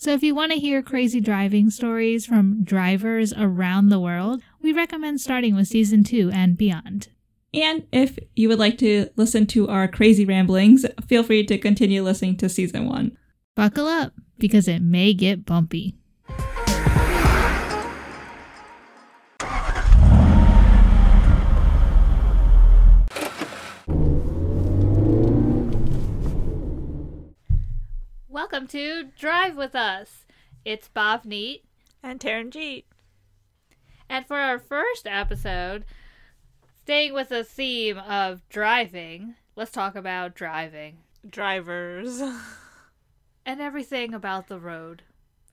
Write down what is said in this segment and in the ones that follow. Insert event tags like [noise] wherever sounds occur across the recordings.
So if you want to hear crazy driving stories from drivers around the world, we recommend starting with season two and beyond. And if you would like to listen to our crazy ramblings, feel free to continue listening to season one. Buckle up, because it may get bumpy. To Drive With Us. It's Bhavneet. And Taranjeet. And for our first episode, staying with the theme of driving, let's talk about driving Drivers. [laughs] and everything about the road.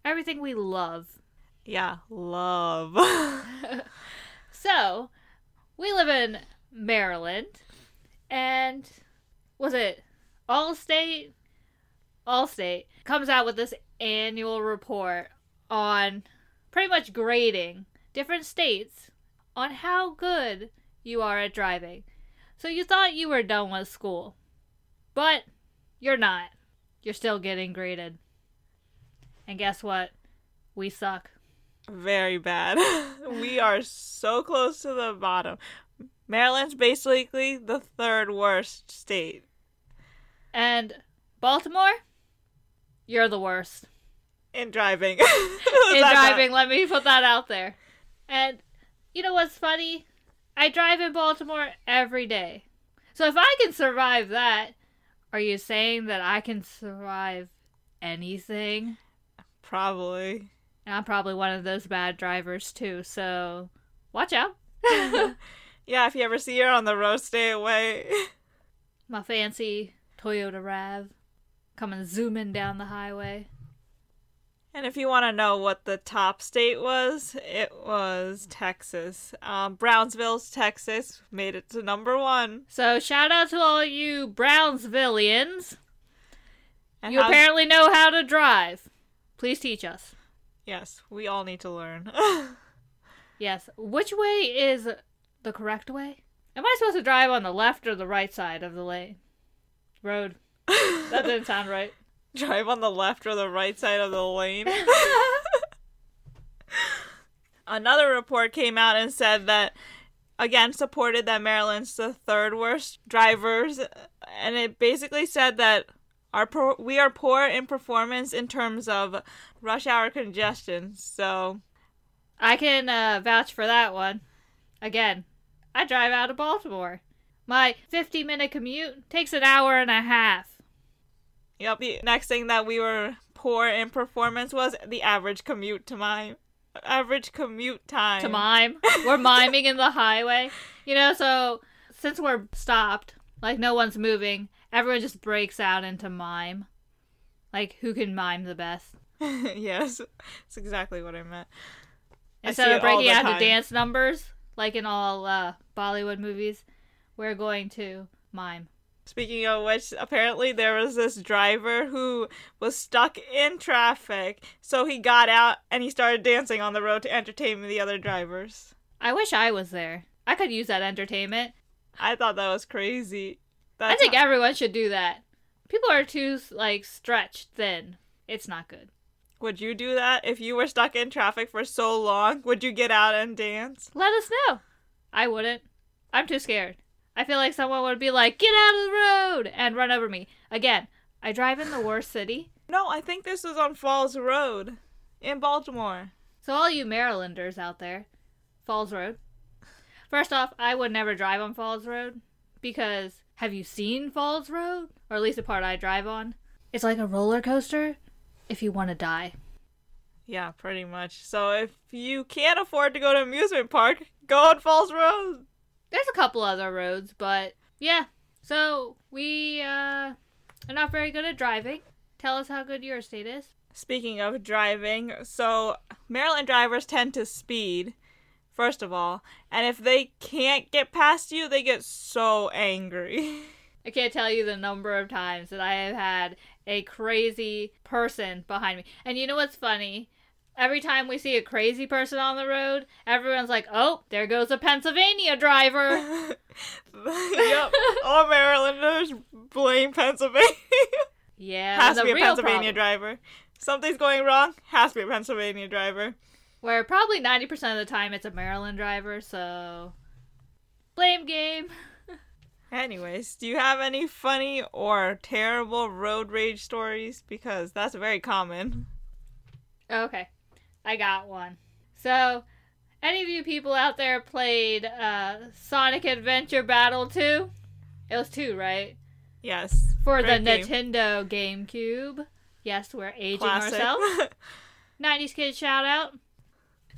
Everything we love. yeah, love. [laughs] So, we live in Maryland, and was it Allstate? Allstate comes out with this annual report on pretty much grading different states on how good you are at driving. So you thought you were done with school, but you're not. You're still getting graded. And guess what? We suck. Very bad. [laughs] we are so close to the bottom. Maryland's basically the third worst state. And Baltimore, you're the worst. In driving. [laughs] In driving, let me put that out there. And you know what's funny? I drive in Baltimore every day. So if I can survive that, are you saying that I can survive anything? Probably. And I'm probably one of those bad drivers too, so watch out. [laughs] Yeah, if you ever see her on the road, stay away. [laughs] My fancy Toyota RAV coming zooming down the highway. And if you want to know what the top state was, it was Texas. Um, Brownsville's Texas made it to number one. So shout out to all you Brownsvillians. And You how's- apparently know how to drive. Please teach us. Yes, we all need to learn. [laughs] Yes. Which way is the correct way? Am I supposed to drive on the left or the right side of the lane? Road. [laughs] That didn't sound right. Drive on the left or the right side of the lane. [laughs] Another report came out and said that, again, supported that Maryland's the third worst drivers, and it basically said that our pro- we are poor in performance in terms of rush hour congestion. So, I can uh, vouch for that one. Again, I drive out of Baltimore. My 50 minute commute takes an hour and a half. Yep. The next thing that we were poor in performance was the average commute to mime. Average commute time. to mime. We're miming in the highway. You know, so since we're stopped, like no one's moving, everyone just breaks out into mime. Like who can mime the best? [laughs] yes, that's exactly what I meant. Instead see of breaking out to dance numbers, like in all uh, Bollywood movies, we're going to mime. Speaking of which, apparently there was this driver who was stuck in traffic, so he got out and he started dancing on the road to entertain the other drivers. I wish I was there. I could use that entertainment. I thought that was crazy. I That's think everyone should do that. People are too like stretched thin. It's not good. would you do that if you were stuck in traffic for so long? Would you get out and dance? Let us know. I wouldn't. I'm too scared. I feel like someone would be like, get out of the road and run over me. Again, I drive in the worst city. No, I think this was on Falls Road in Baltimore. So, all you Marylanders out there, Falls Road. First off, I would never drive on Falls Road because have you seen Falls Road? Or at least the part I drive on? It's like a roller coaster if you want to die. Yeah, pretty much. So if you can't afford to go to amusement park, go on Falls Road. There's a couple other roads, but yeah. So we uh, are not very good at driving. Tell us how good your state is. Speaking of driving, so Maryland drivers tend to speed, first of all, and if they can't get past you, they get so angry. [laughs] I can't tell you the number of times that I have had a crazy person behind me. And you know what's funny? Every time we see a crazy person on the road, everyone's like, "Oh, there goes a Pennsylvania driver." [laughs] yep, oh, all Marylanders blame Pennsylvania. Yeah, has to be a Pennsylvania problem, driver. Something's going wrong. Has to be a Pennsylvania driver. Where probably ninety percent of the time it's a Maryland driver. So, blame game. [laughs] Anyways, do you have any funny or terrible road rage stories? Because that's very common. Okay, I got one. So, any of you people out there played uh, Sonic Adventure Battle 2? It was 2, right? Yes. For the game. Nintendo GameCube. Yes, we're aging Classic. ourselves. [laughs] 90s kid shout out.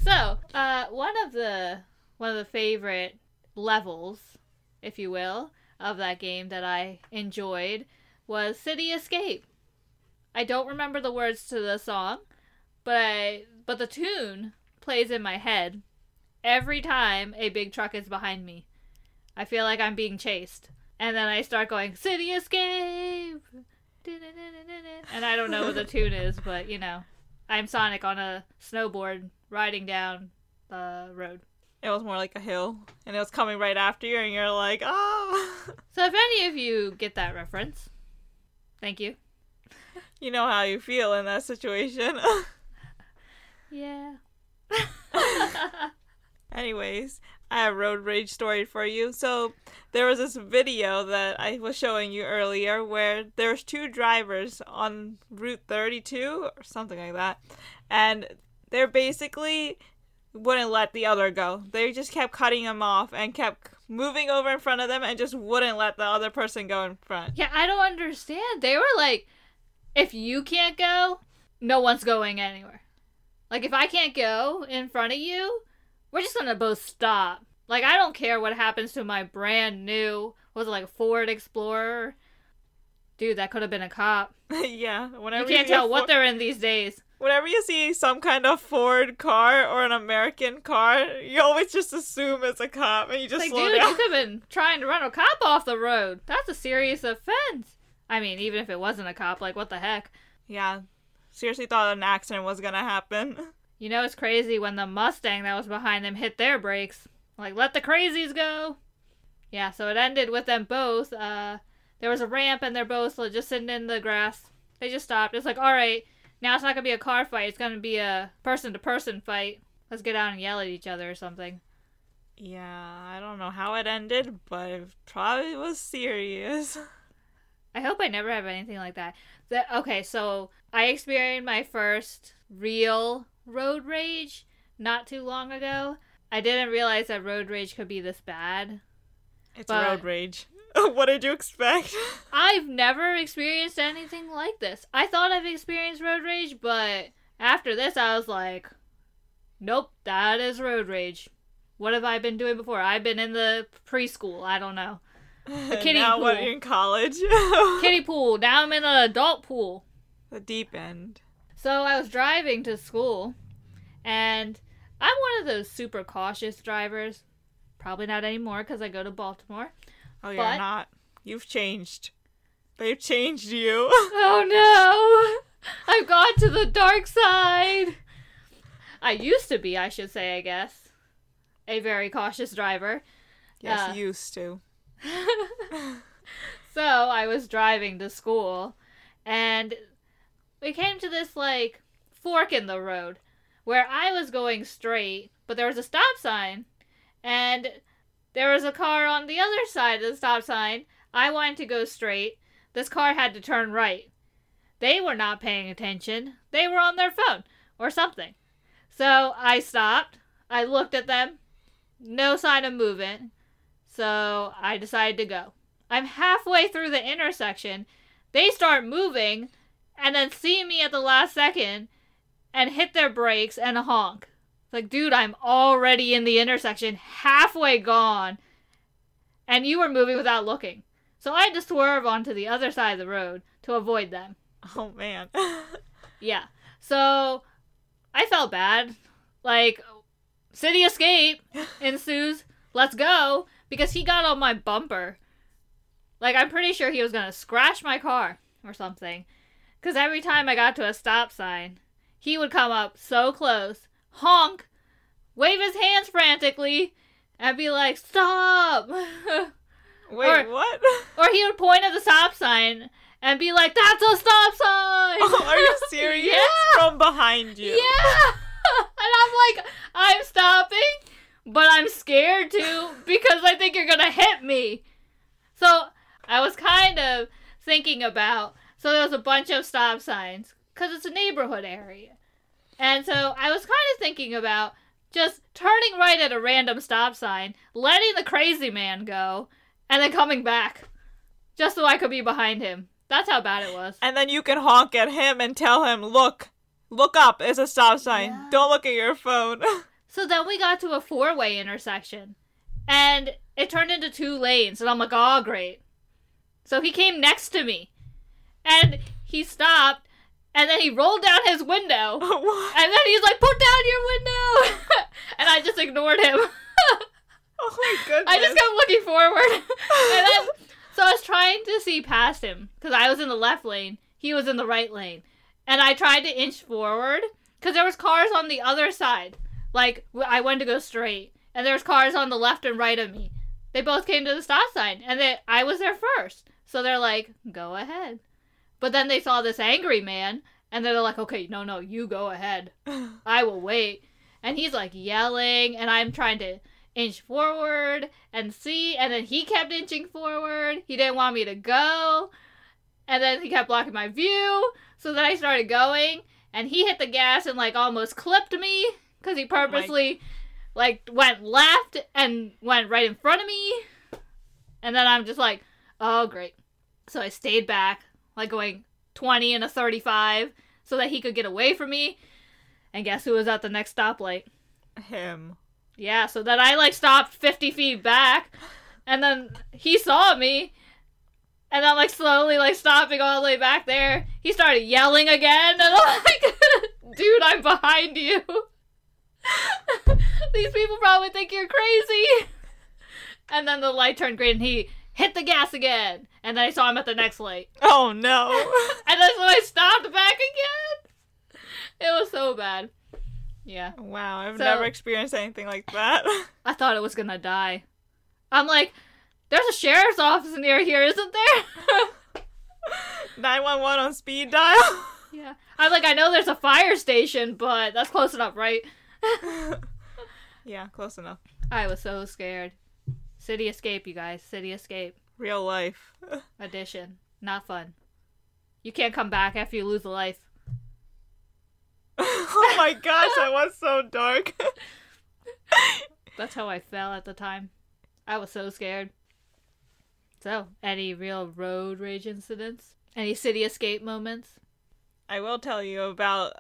So, uh, one of the one of the favorite levels, if you will, of that game that I enjoyed was City Escape. I don't remember the words to the song, but I but the tune plays in my head every time a big truck is behind me. I feel like I'm being chased. And then I start going, City Escape! [laughs] And I don't know what the tune is, but you know, I'm Sonic on a snowboard riding down the road. it was more like a hill, and it was coming right after you, and you're like, oh. [laughs] So if any of you get that reference, thank you. you know how you feel in that situation. [laughs] Yeah. [laughs] Anyways, I have road rage story for you. So there was this video that I was showing you earlier where there's two drivers on Route 32 or something like that, and they're basically wouldn't let the other go. They just kept cutting him off and kept moving over in front of them and just wouldn't let the other person go in front. Yeah, I don't understand. They were like, if you can't go, no one's going anywhere. Like, if I can't go in front of you, we're just gonna both stop. Like, I don't care what happens to my brand new, was it like a Ford Explorer? Dude, that could have been a cop. [laughs] yeah, Whenever You can't see tell a what they're in these days. whenever you see some kind of Ford car or an American car, you always just assume it's a cop and you just Like, slow dude, down. you could have been trying to run a cop off the road. That's a serious offense. I mean, even if it wasn't a cop, like, what the heck? Yeah, seriously thought an accident was gonna happen. You know, it's crazy when the Mustang that was behind them hit their brakes. Like, let the crazies go. Yeah, so it ended with them both. Uh, there was a ramp and they're both like, just sitting in the grass. They just stopped. It's like, all right, now it's not gonna be a car fight. It's gonna be a person-to-person fight. Let's get out and yell at each other or something. Yeah, I don't know how it ended, but it probably was serious. [laughs] I hope I never have anything like that. That okay, so I experienced my first real road rage not too long ago. I didn't realize that road rage could be this bad. It's But- road rage. [laughs] what did you expect? [laughs] I've never experienced anything like this. I thought I've experienced road rage, but after this, I was like, nope, that is road rage. What have I been doing before? I've been in the preschool. I don't know. [laughs] kiddie now pool. in college? Kiddie pool. Now I'm in an adult pool. The deep end. So I was driving to school, and I'm one of those super cautious drivers. Probably not anymore because I go to Baltimore. Oh, you're But- not. You've changed. They've changed you. [laughs] Oh no! I've gone to the dark side! I used to be, I should say, I guess. A very cautious driver. yes, Uh, used to. [laughs] So I was driving to school, and we came to this, like, fork in the road where I was going straight, but there was a stop sign, and there was a car on the other side of the stop sign. I wanted to go straight. This car had to turn right. They were not paying attention. They were on their phone or something. So I stopped. I looked at them. No sign of movement. So I decided to go. I'm halfway through the intersection. They start moving and then see me at the last second and hit their brakes and honk. It's like, dude, I'm already in the intersection, halfway gone, and you were moving without looking. So I had to swerve onto the other side of the road to avoid them. Oh man. [laughs] Yeah. So I felt bad. Like, city escape [laughs] ensues. Let's go. Because he got on my bumper. Like, I'm pretty sure he was going to scratch my car or something. Because every time I got to a stop sign, he would come up so close, honk, wave his hands frantically, and be like, Stop! [laughs] Wait, Or- what? or he would point at the stop sign and be like, That's a stop sign! Oh, [laughs] are you [laughs] serious? yeah! From behind you. Yeah! and I'm like, I'm stopping, but I'm scared too because I think you're gonna hit me. So I was kind of thinking about, so there was a bunch of stop signs because it's a neighborhood area. And so I was kind of thinking about just turning right at a random stop sign, letting the crazy man go, and then coming back just so I could be behind him. That's how bad it was. And then you can honk at him and tell him, look, look up. It's a stop sign. Yeah. Don't look at your phone. [laughs] So then we got to a four way intersection and it turned into two lanes. And I'm like, oh, great. So he came next to me and he stopped and then he rolled down his window. [laughs] what? And then he's like, put down your window. [laughs] and I just ignored him. [laughs] Oh my goodness. I just kept looking forward. and then, so I was trying to see past him because I was in the left lane. He was in the right lane. And I tried to inch forward because there was cars on the other side. Like, I went to go straight. And there was cars on the left and right of me. They both came to the stop sign. And they, I was there first. So they're like, go ahead. But then they saw this angry man. And they're like, okay, no, no, you go ahead. [laughs] I will wait. And he's like yelling, and I'm trying to inch forward and see, and then he kept inching forward. He didn't want me to go. And then he kept blocking my view. So then I started going, and he hit the gas and like almost clipped me because he oh purposely like went left and went right in front of me. And then I'm just like, oh great. So I stayed back, like going 20 and a 35, so that he could get away from me. And guess who was at the next stoplight? him. Yeah, so then I like stopped 50 feet back, and then he saw me, and I'm like slowly like stopping all the way back there. He started yelling again, and I'm like, [laughs] dude, I'm behind you. [laughs] These people probably think you're crazy. And then the light turned green, and he hit the gas again, and then I saw him at the next light. Oh no. [laughs] And then so I stopped back again. It was so bad. Yeah. wow, I've So- never experienced anything like that. [laughs] I thought it was gonna die. I'm like, there's a sheriff's office near here, isn't there? [laughs] 911 on speed dial. yeah. I'm like, I know there's a fire station, but that's close enough, right? yeah, close enough. I was so scared. City Escape, you guys. City Escape Real life. [laughs] edition. Not fun. You can't come back after you lose a life. [laughs] oh my gosh, that was so dark. [laughs] That's how I felt at the time. I was so scared. So, any real road rage incidents? Any city escape moments? I will tell you about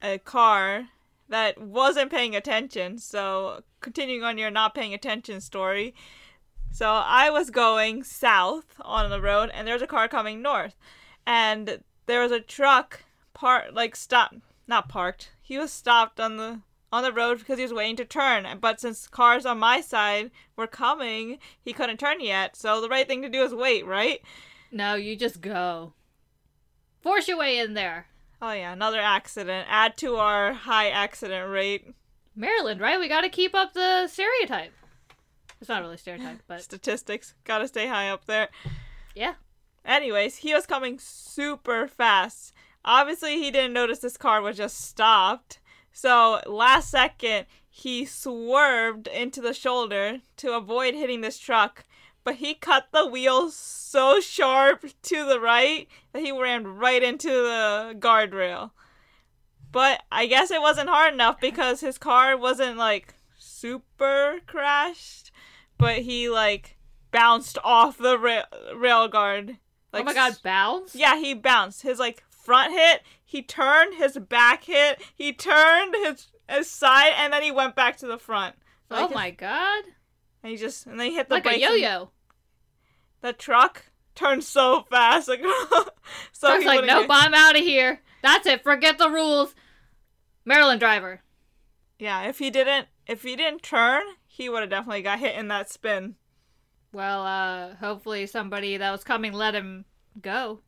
a car that wasn't paying attention. So, continuing on your not paying attention story. So, I was going south on the road and there was a car coming north. And there was a truck part like stopped, not parked. He was stopped on the on the road because he was waiting to turn. But since cars on my side were coming, he couldn't turn yet. So, the right thing to do is wait, right? No, you just go. Force your way in there. Oh yeah, another accident. Add to our high accident rate. Maryland, right? We gotta keep up the stereotype. It's not really stereotype, but Statistics. Gotta stay high up there. yeah. Anyways, he was coming super fast. Obviously, he didn't notice this car was just stopped. So, last second, he swerved into the shoulder to avoid hitting this truck. But he cut the wheel so sharp to the right that he ran right into the guardrail. But I guess it wasn't hard enough because his car wasn't like super crashed, but he like bounced off the ra- rail guard. Like oh my god, bounced? yeah, he bounced. His like front hit, he turned, his back hit, he turned his his side, and then he went back to the front. oh Like, my god. And he just and then he hit the Like a yo-yo. The truck turned so fast, like so [laughs] So I was he like, nope, I'm out of here. That's it. Forget the rules. Maryland driver. Yeah, if he didn't if he didn't turn, he would have definitely got hit in that spin. Well, uh, hopefully somebody that was coming let him go.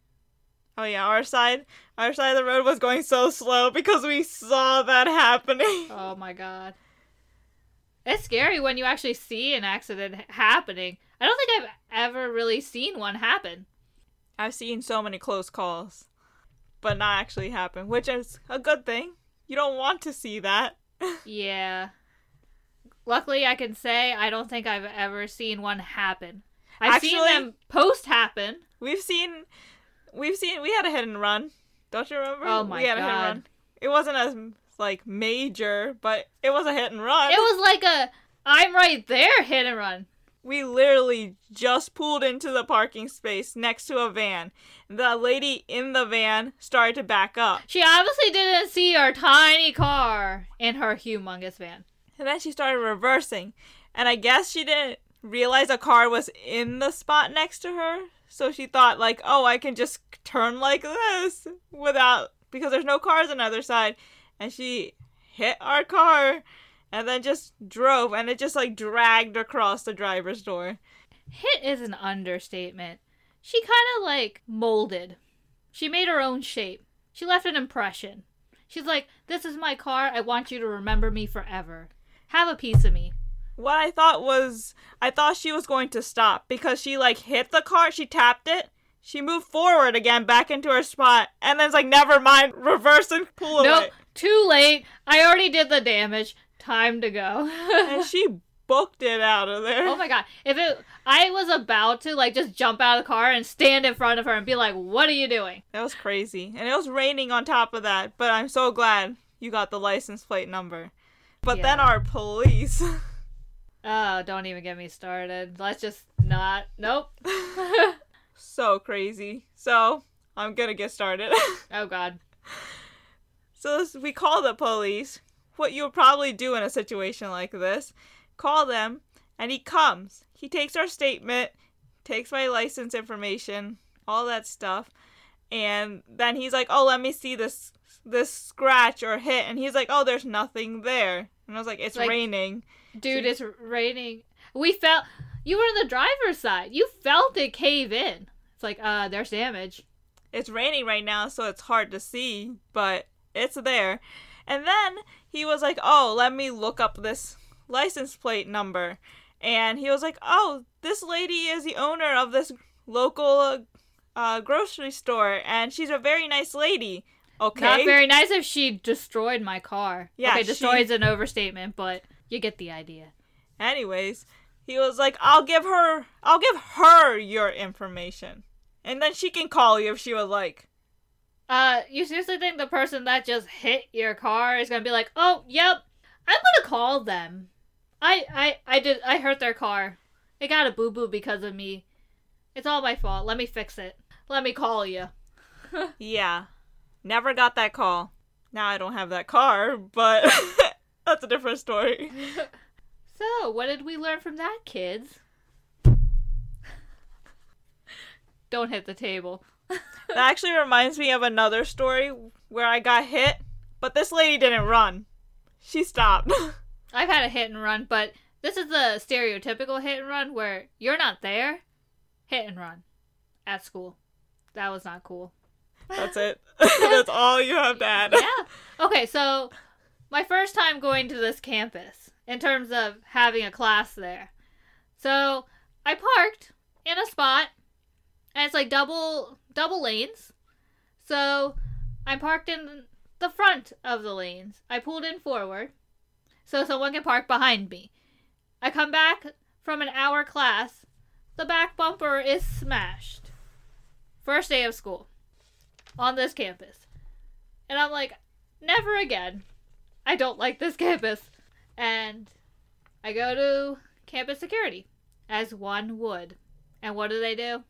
Oh yeah, our side our side of the road was going so slow because we saw that happening. [laughs] Oh my god. It's scary when you actually see an accident happening. I don't think I've ever really seen one happen. I've seen so many close calls, but not actually happen, which is a good thing. You don't want to see that. [laughs] Yeah. Luckily, I can say I don't think I've ever seen one happen. I've seen them post happen. We've seen, we've seen, we had a hit and run. Don't you remember? Oh my we had a hit and God. run. It wasn't as like major, but it was a hit and run. It was like a I'm right there hit and run. we literally just pulled into the parking space next to a van. The lady in the van started to back up, She obviously didn't see our tiny car in her humongous van. And then she started reversing. And I guess she didn't realize a car was in the spot next to her, so she thought like, "Oh, I can just turn like this without because there's no cars on the other side." And she hit our car and then just drove and it just like dragged across the driver's door. Hit is an understatement. She kind of like molded. She made her own shape. She left an impression. She's like, This is my car. I want you to remember me forever. Have a piece of me. what I thought was I thought she was going to stop because she like hit the car, she tapped it, she moved forward again back into her spot, and then it's like never mind, [laughs] reverse and pull Nope, away. too late. I already did the damage. Time to go. And [laughs] she booked it out of there. oh my god. If it I was about to like just jump out of the car and stand in front of her and be like, What are you doing? That was crazy. And it was raining on top of that, but I'm so glad you got the license plate number. But then our police [laughs] Oh, don't even get me started. Let's just not nope. [laughs] so crazy. So, I'm going to get started. [laughs] oh god. So this, we call the police. What you would probably do in a situation like this. Call them, and he comes. He takes our statement, takes my license information, all that stuff, and then he's like, "Oh, let me see this this scratch or hit," and he's like, "Oh, there's nothing there." And I was like, "It's Like- raining." Dude, it's raining. We felt you were on the driver's side. You felt it cave in. It's like, uh, there's damage. It's raining right now, so it's hard to see, but it's there. And then he was like, "Oh, let me look up this license plate number." And he was like, "Oh, this lady is the owner of this local uh, grocery store, and she's a very nice lady." Okay. Not very nice if she destroyed my car. Yeah, okay, she- destroyed's an overstatement, but you get the idea. Anyways, he was like, "I'll give her, I'll give her your information, and then she can call you if she would like." Uh, you seriously think the person that just hit your car is gonna be like, "Oh, yep, I'm gonna call them. I, I, I did. I hurt their car. It got a boo boo because of me. It's all my fault. Let me fix it. Let me call you." [laughs] Yeah. Never got that call. Now I don't have that car, but [laughs] that's a different story. [laughs] So, what did we learn from that, kids? Don't hit the table. [laughs] That actually reminds me of another story where I got hit, but this lady didn't run. She stopped. I've had a hit and run, but this is the stereotypical hit and run where you're not there, hit and run at school. That was not cool. That's it. [laughs] That's all you have to add. yeah. Okay, so my first time going to this campus in terms of having a class there. So I parked in a spot, and it's like double double lanes. So I'm parked in the front of the lanes. I pulled in forward, so someone can park behind me. I come back from an hour class. The back bumper is smashed. First day of school on this campus. And I'm like, never again. I don't like this campus. And I go to campus security, as one would. And what do they do?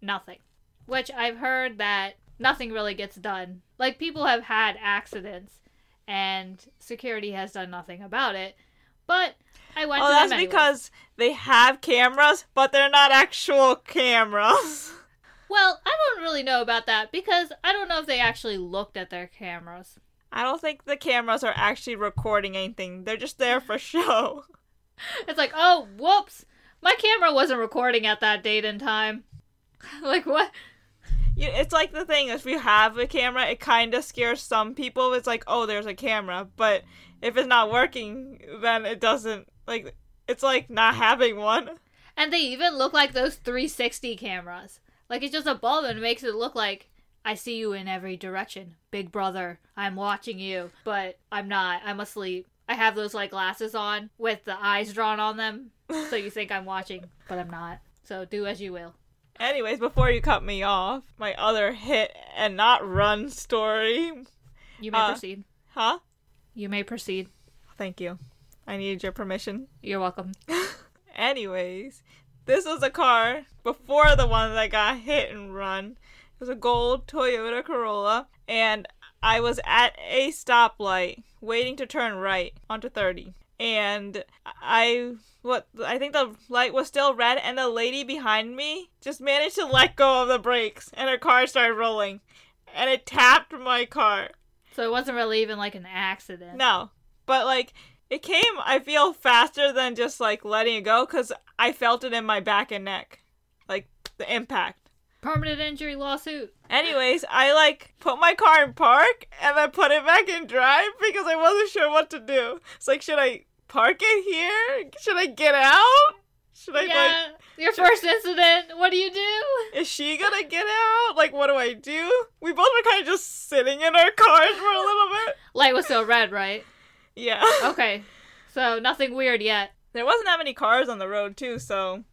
Nothing. Which I've heard that nothing really gets done. Like, people have had accidents, and security has done nothing about it. But I went Oh, that's because they have cameras, but they're not actual cameras. [laughs] Well, I don't really know about that because I don't know if they actually looked at their cameras. I don't think the cameras are actually recording anything. They're just there for [laughs] show. It's like, oh, whoops, my camera wasn't recording at that date and time. [laughs] like what? You, it's like the thing if you have a camera, it kind of scares some people. It's like, oh, there's a camera, but if it's not working, then it doesn't. Like, it's like not having one. And they even look like those 360 cameras. Like it's just a bulb and it makes it look like I see you in every direction. Big brother, I'm watching you, but I'm not. I'm asleep. I have those like glasses on with the eyes drawn on them, so you think I'm watching, but I'm not. So do as you will. Anyways, before you cut me off, my other hit and not run story. You may Uh, proceed. Huh? You may proceed. Thank you. I needed your permission. You're welcome. [laughs] Anyways, this was a car before the one that got hit and run. It was a gold Toyota Corolla, and I was at a stoplight waiting to turn right onto 30. And I what I think the light was still red and the lady behind me just managed to let go of the brakes and her car started rolling. And it tapped my car. So it wasn't really even like an accident. No, but like it came, I feel faster than just like letting it go because I felt it in my back and neck, like the impact. Permanent injury lawsuit. Anyways, I like put my car in park and then put it back in drive because I wasn't sure what to do. It's like, should I park it here? Should I get out? Should I like? Yeah. Your first incident. What do you do? Is she gonna get out? Like, what do I do? We both were kind of just sitting in our cars for a little bit. Light was still red, right? Yeah. [laughs] Okay. So nothing weird yet. There wasn't that many cars on the road too, so.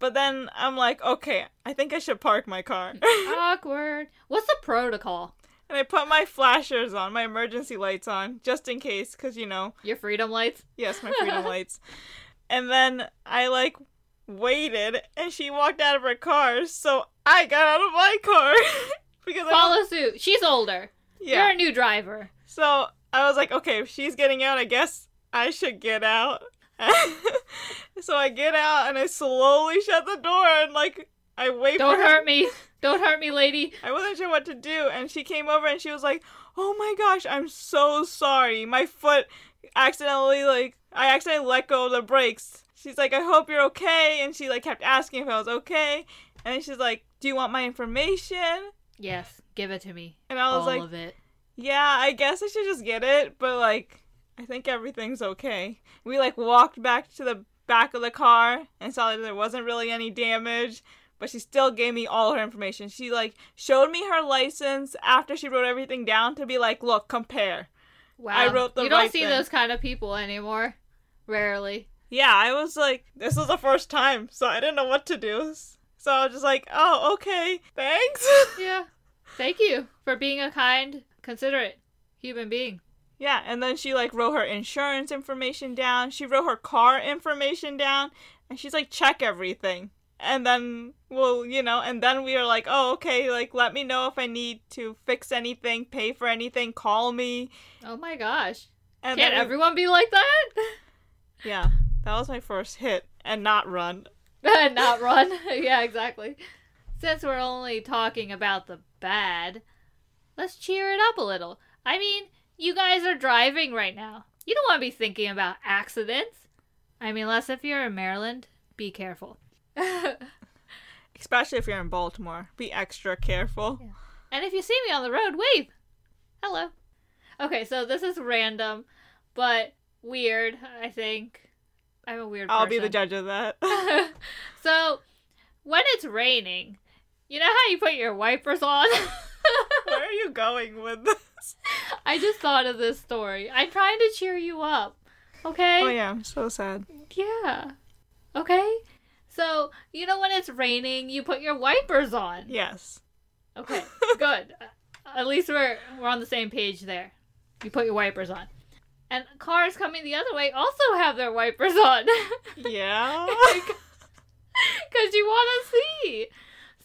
But then I'm like, okay, I think I should park my car. [laughs] Awkward. What's the protocol? and I put my flashers on, my emergency lights on, just in case, because you know, Your freedom lights? yes, my [laughs] freedom lights. And then I like waited, and she walked out of her car, so I got out of my car because Follow suit. She's older. Yeah. You're a new driver. So I was like, okay, if she's getting out, I guess I should get out. [laughs] so I get out and I slowly shut the door and like I wait Don't for her. hurt me. Don't hurt me, lady. I wasn't sure what to do, and she came over and she was like, "Oh my gosh, I'm so sorry. My foot accidentally like I accidentally let go of the brakes." She's like, "I hope you're okay," and she like kept asking if I was okay, and then she's like, "Do you want my information?" Yes, give it to me. And I was All like, of it. "Yeah, I guess I should just get it, but like, I think everything's okay." We like walked back to the back of the car and saw that there wasn't really any damage. But she still gave me all her information. She like showed me her license after she wrote everything down to be like, look, compare. Wow. I wrote the You don't right see thing. those kind of people anymore. Rarely. Yeah, I was like, this was the first time, so I didn't know what to do. So I was just like, oh, okay, thanks. [laughs] Yeah. Thank you for being a kind, considerate human being. yeah, and then she like wrote her insurance information down. She wrote her car information down, and she's like, check everything. And then, well, you know, and then we are like, oh, okay, like, let me know if I need to fix anything, pay for anything, call me. Oh my gosh. And Can't we- everyone be like that? [laughs] Yeah, that was my first hit and not run. and [laughs] Not run. [laughs] yeah, exactly. Since we're only talking about the bad, let's cheer it up a little. I mean, you guys are driving right now. You don't want to be thinking about accidents. I mean, unless if you're in Maryland, be careful. [laughs] Especially if you're in Baltimore. Be extra careful. And if you see me on the road, wave. Hello. Okay, so this is random, but weird, I think. I'm a weird I'll be the judge of that. [laughs] so, when it's raining, you know how you put your wipers on? [laughs] Where are you going with this? [laughs] I just thought of this story. I'm trying to cheer you up. Okay? Oh yeah, I'm so sad. Yeah. Okay? So, you know when it's raining, you put your wipers on. Yes. Okay. [laughs] Good. Uh, at least we're we're on the same page there. You put your wipers on. And cars coming the other way also have their wipers on. [laughs] Yeah. Cuz you want to see.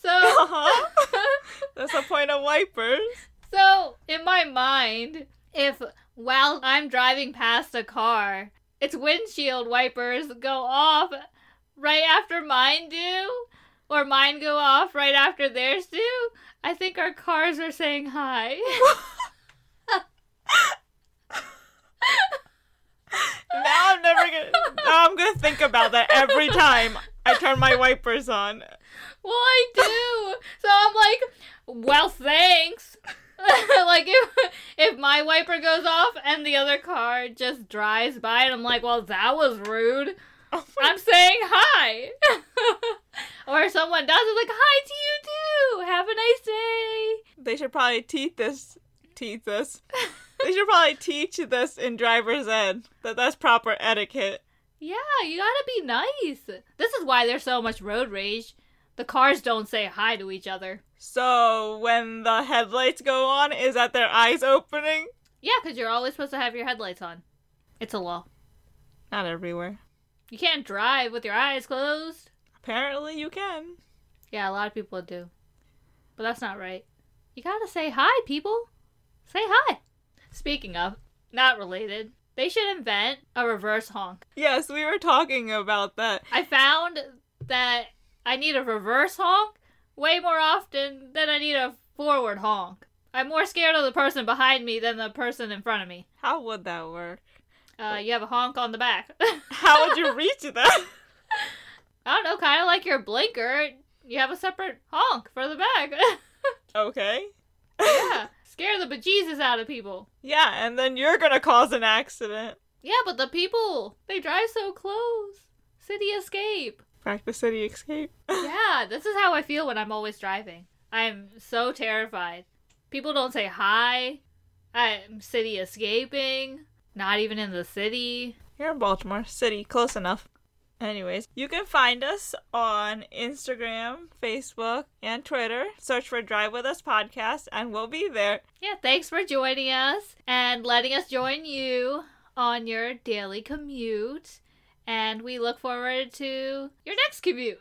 So [laughs] Uh-huh. [laughs] That's the point of wipers. So, in my mind, if while I'm driving past a car, its windshield wipers go off right after mine do, or mine go off right after theirs do, I think our cars are saying hi. [laughs] Now I'm never gonna. Now I'm gonna think about that every time I turn my wipers on. Well, I do. So I'm like, well, thanks. [laughs] like if if my wiper goes off and the other car just drives by and I'm like, well, that was rude. [laughs] Oh I'm saying hi. [laughs] or someone does it like, hi to you too. Have a nice day. They should probably teach this. Teach this. They should probably teach this in driver's ed that that's proper etiquette. Yeah, you gotta be nice. This is why there's so much road rage. The cars don't say hi to each other. So when the headlights go on, is that their eyes opening? Yeah, because you're always supposed to have your headlights on. It's a law. Not everywhere. You can't drive with your eyes closed. Apparently, you can. Yeah, a lot of people do. But that's not right. You gotta say hi, people. Say hi. Speaking of, not related, they should invent a reverse honk. Yes, we were talking about that. I found that I need a reverse honk way more often than I need a forward honk. I'm more scared of the person behind me than the person in front of me. How would that work? Uh, you have a honk on the back. [laughs] How would you reach that? [laughs] I don't know, kind of like your blinker. You have a separate honk for the back. [laughs] okay. yeah, scare the bejesus out of people. Yeah, and then you're gonna cause an accident. Yeah, but the people, they drive so close. City escape. Practice City Escape. [laughs] yeah, this is how I feel when I'm always driving. I'm so terrified. People don't say hi. I'm city escaping. Not even in the city. You're in Baltimore City, close enough. Anyways, you can find us on Instagram, Facebook, and Twitter. Search for Drive With Us Podcast, and we'll be there. Yeah, thanks for joining us and letting us join you on your daily commute. And we look forward to your next commute.